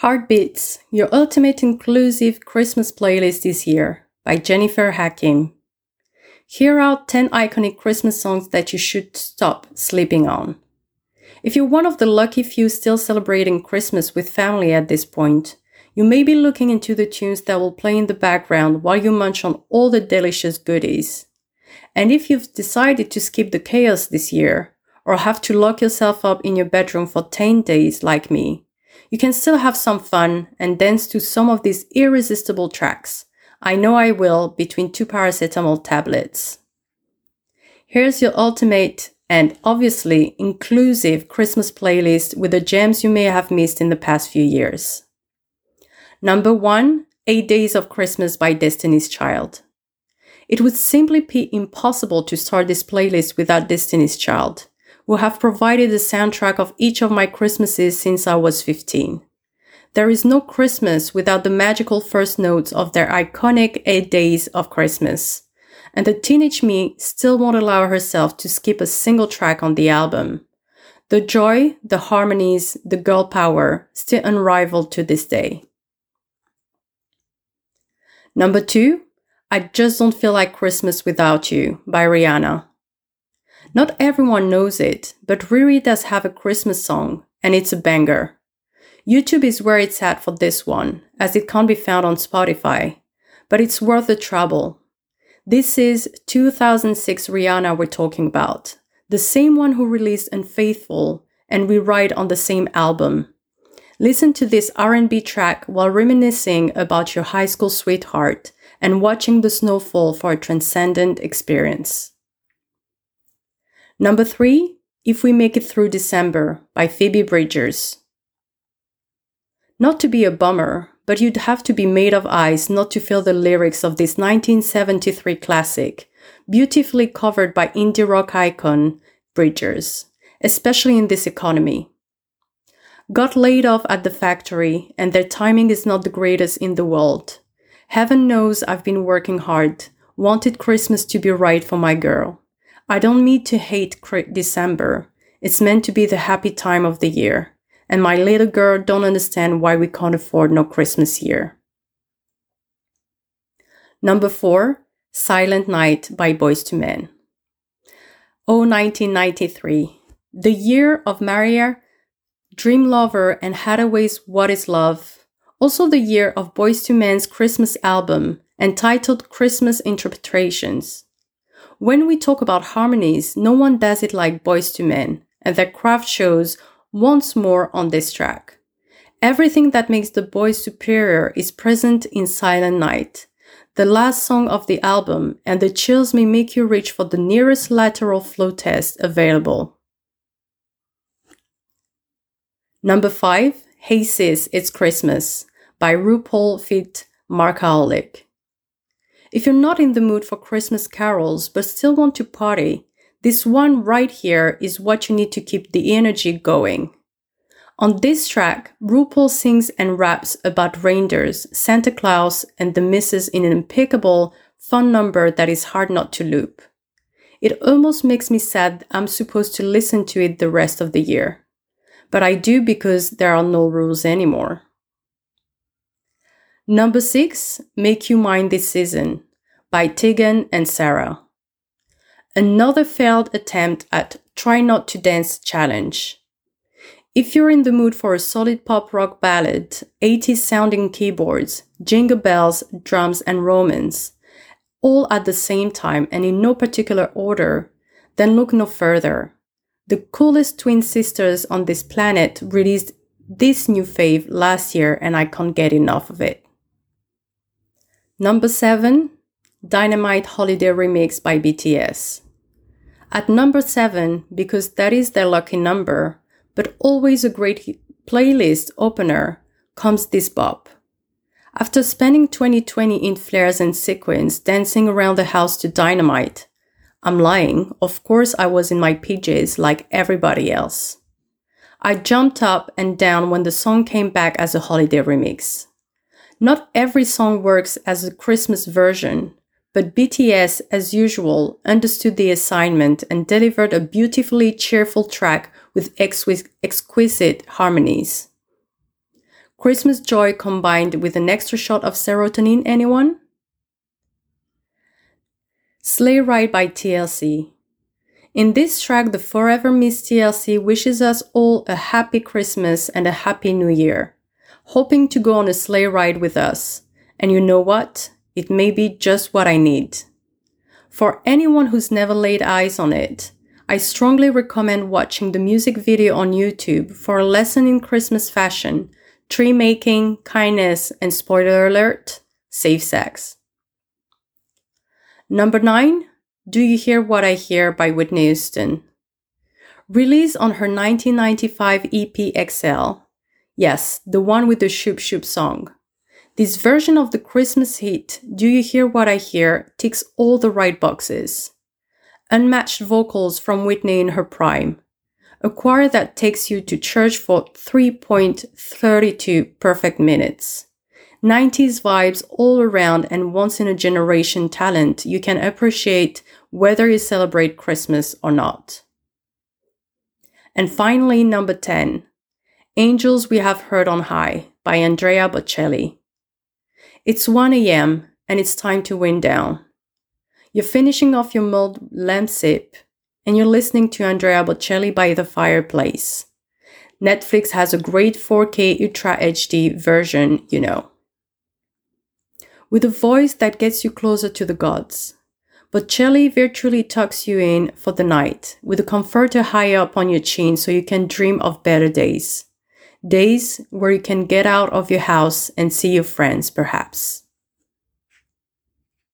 Heartbeats, your ultimate inclusive Christmas playlist this year by Jennifer Hakim. Here are 10 iconic Christmas songs that you should stop sleeping on. If you're one of the lucky few still celebrating Christmas with family at this point, you may be looking into the tunes that will play in the background while you munch on all the delicious goodies. And if you've decided to skip the chaos this year, or have to lock yourself up in your bedroom for 10 days like me, you can still have some fun and dance to some of these irresistible tracks. I know I will between two paracetamol tablets. Here's your ultimate and obviously inclusive Christmas playlist with the gems you may have missed in the past few years. Number one, Eight Days of Christmas by Destiny's Child. It would simply be impossible to start this playlist without Destiny's Child who have provided the soundtrack of each of my Christmases since I was 15. There is no Christmas without the magical first notes of their iconic eight days of Christmas. And the teenage me still won't allow herself to skip a single track on the album. The joy, the harmonies, the girl power, still unrivaled to this day. Number two, I Just Don't Feel Like Christmas Without You by Rihanna. Not everyone knows it, but Riri does have a Christmas song, and it's a banger. YouTube is where it's at for this one, as it can't be found on Spotify, but it's worth the trouble. This is 2006 Rihanna we're talking about, the same one who released Unfaithful and We Ride on the same album. Listen to this R&B track while reminiscing about your high school sweetheart and watching the snowfall for a transcendent experience. Number three, If We Make It Through December by Phoebe Bridgers. Not to be a bummer, but you'd have to be made of ice not to feel the lyrics of this 1973 classic, beautifully covered by indie rock icon Bridgers, especially in this economy. Got laid off at the factory, and their timing is not the greatest in the world. Heaven knows I've been working hard, wanted Christmas to be right for my girl. I don't mean to hate December. It's meant to be the happy time of the year. And my little girl don't understand why we can't afford no Christmas here. Number four, Silent Night by Boyz II Men. Oh, 1993, the year of Mariah, Dream Lover, and Haddaway's What is Love. Also the year of Boyz II Men's Christmas album entitled Christmas Interpretations. When we talk about harmonies, no one does it like Boyz II Men, and their craft shows once more on this track. Everything that makes the boys superior is present in Silent Night, the last song of the album, and the chills may make you reach for the nearest lateral flow test available. Number 5, Hey Sis, It's Christmas by RuPaul Fit Markaholic. If you're not in the mood for Christmas carols but still want to party, this one right here is what you need to keep the energy going. On this track, RuPaul sings and raps about reindeers, Santa Claus, and the misses in an impeccable, fun number that is hard not to loop. It almost makes me sad I'm supposed to listen to it the rest of the year. But I do because there are no rules anymore. Number six, Make You Mine This Season by Tegan and Sara. Another failed attempt at Try Not to Dance challenge. If you're in the mood for a solid pop rock ballad, 80s sounding keyboards, jingle bells, drums, and romance, all at the same time and in no particular order, then look no further. The coolest twin sisters on this planet released this new fave last year and I can't get enough of it. Number 7 Dynamite Holiday Remix by BTS. At number 7, because that is their lucky number, but always a great playlist opener, comes this bop. After spending 2020 in flares and sequins dancing around the house to Dynamite, I'm lying, of course I was in my PJs like everybody else. I jumped up and down when the song came back as a holiday remix. Not every song works as a Christmas version, but BTS, as usual, understood the assignment and delivered a beautifully cheerful track with exquisite harmonies. Christmas joy combined with an extra shot of serotonin, anyone? Sleigh Ride by TLC. In this track, the forever Miss TLC wishes us all a happy Christmas and a happy new year, hoping to go on a sleigh ride with us. And you know what? It may be just what I need. For anyone who's never laid eyes on it, I strongly recommend watching the music video on YouTube for a lesson in Christmas fashion, tree making, kindness, and spoiler alert, safe sex. Number nine, do You Hear What I Hear by Whitney Houston. Released on her 1995 EP XL. Yes, the one with the Shoop Shoop song. This version of the Christmas hit, Do You Hear What I Hear, ticks all the right boxes. Unmatched vocals from Whitney in her prime. A choir that takes you to church for 3.32 perfect minutes. 90s vibes all around and once in a generation talent you can appreciate whether you celebrate Christmas or not. And finally, number 10, Angels We Have Heard on High by Andrea Bocelli. It's 1 a.m. and it's time to wind down. You're finishing off your mulled lamb sip and you're listening to Andrea Bocelli by the fireplace. Netflix has a great 4K Ultra HD version, you know with a voice that gets you closer to the gods. Bocelli virtually tucks you in for the night, with a comforter high up on your chin so you can dream of better days. Days where you can get out of your house and see your friends, perhaps.